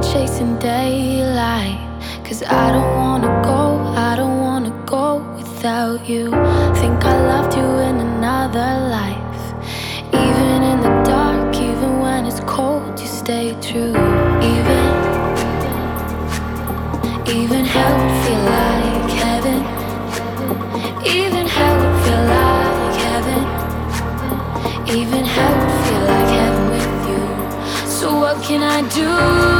been chasing daylight. Cause I don't wanna go, I don't wanna go without you. Think I loved you in another life. Even in the dark, even when it's cold, you stay true. Even, even hell feel like heaven. Even hell feel like heaven. Even hell feel like heaven with you. So what can I do?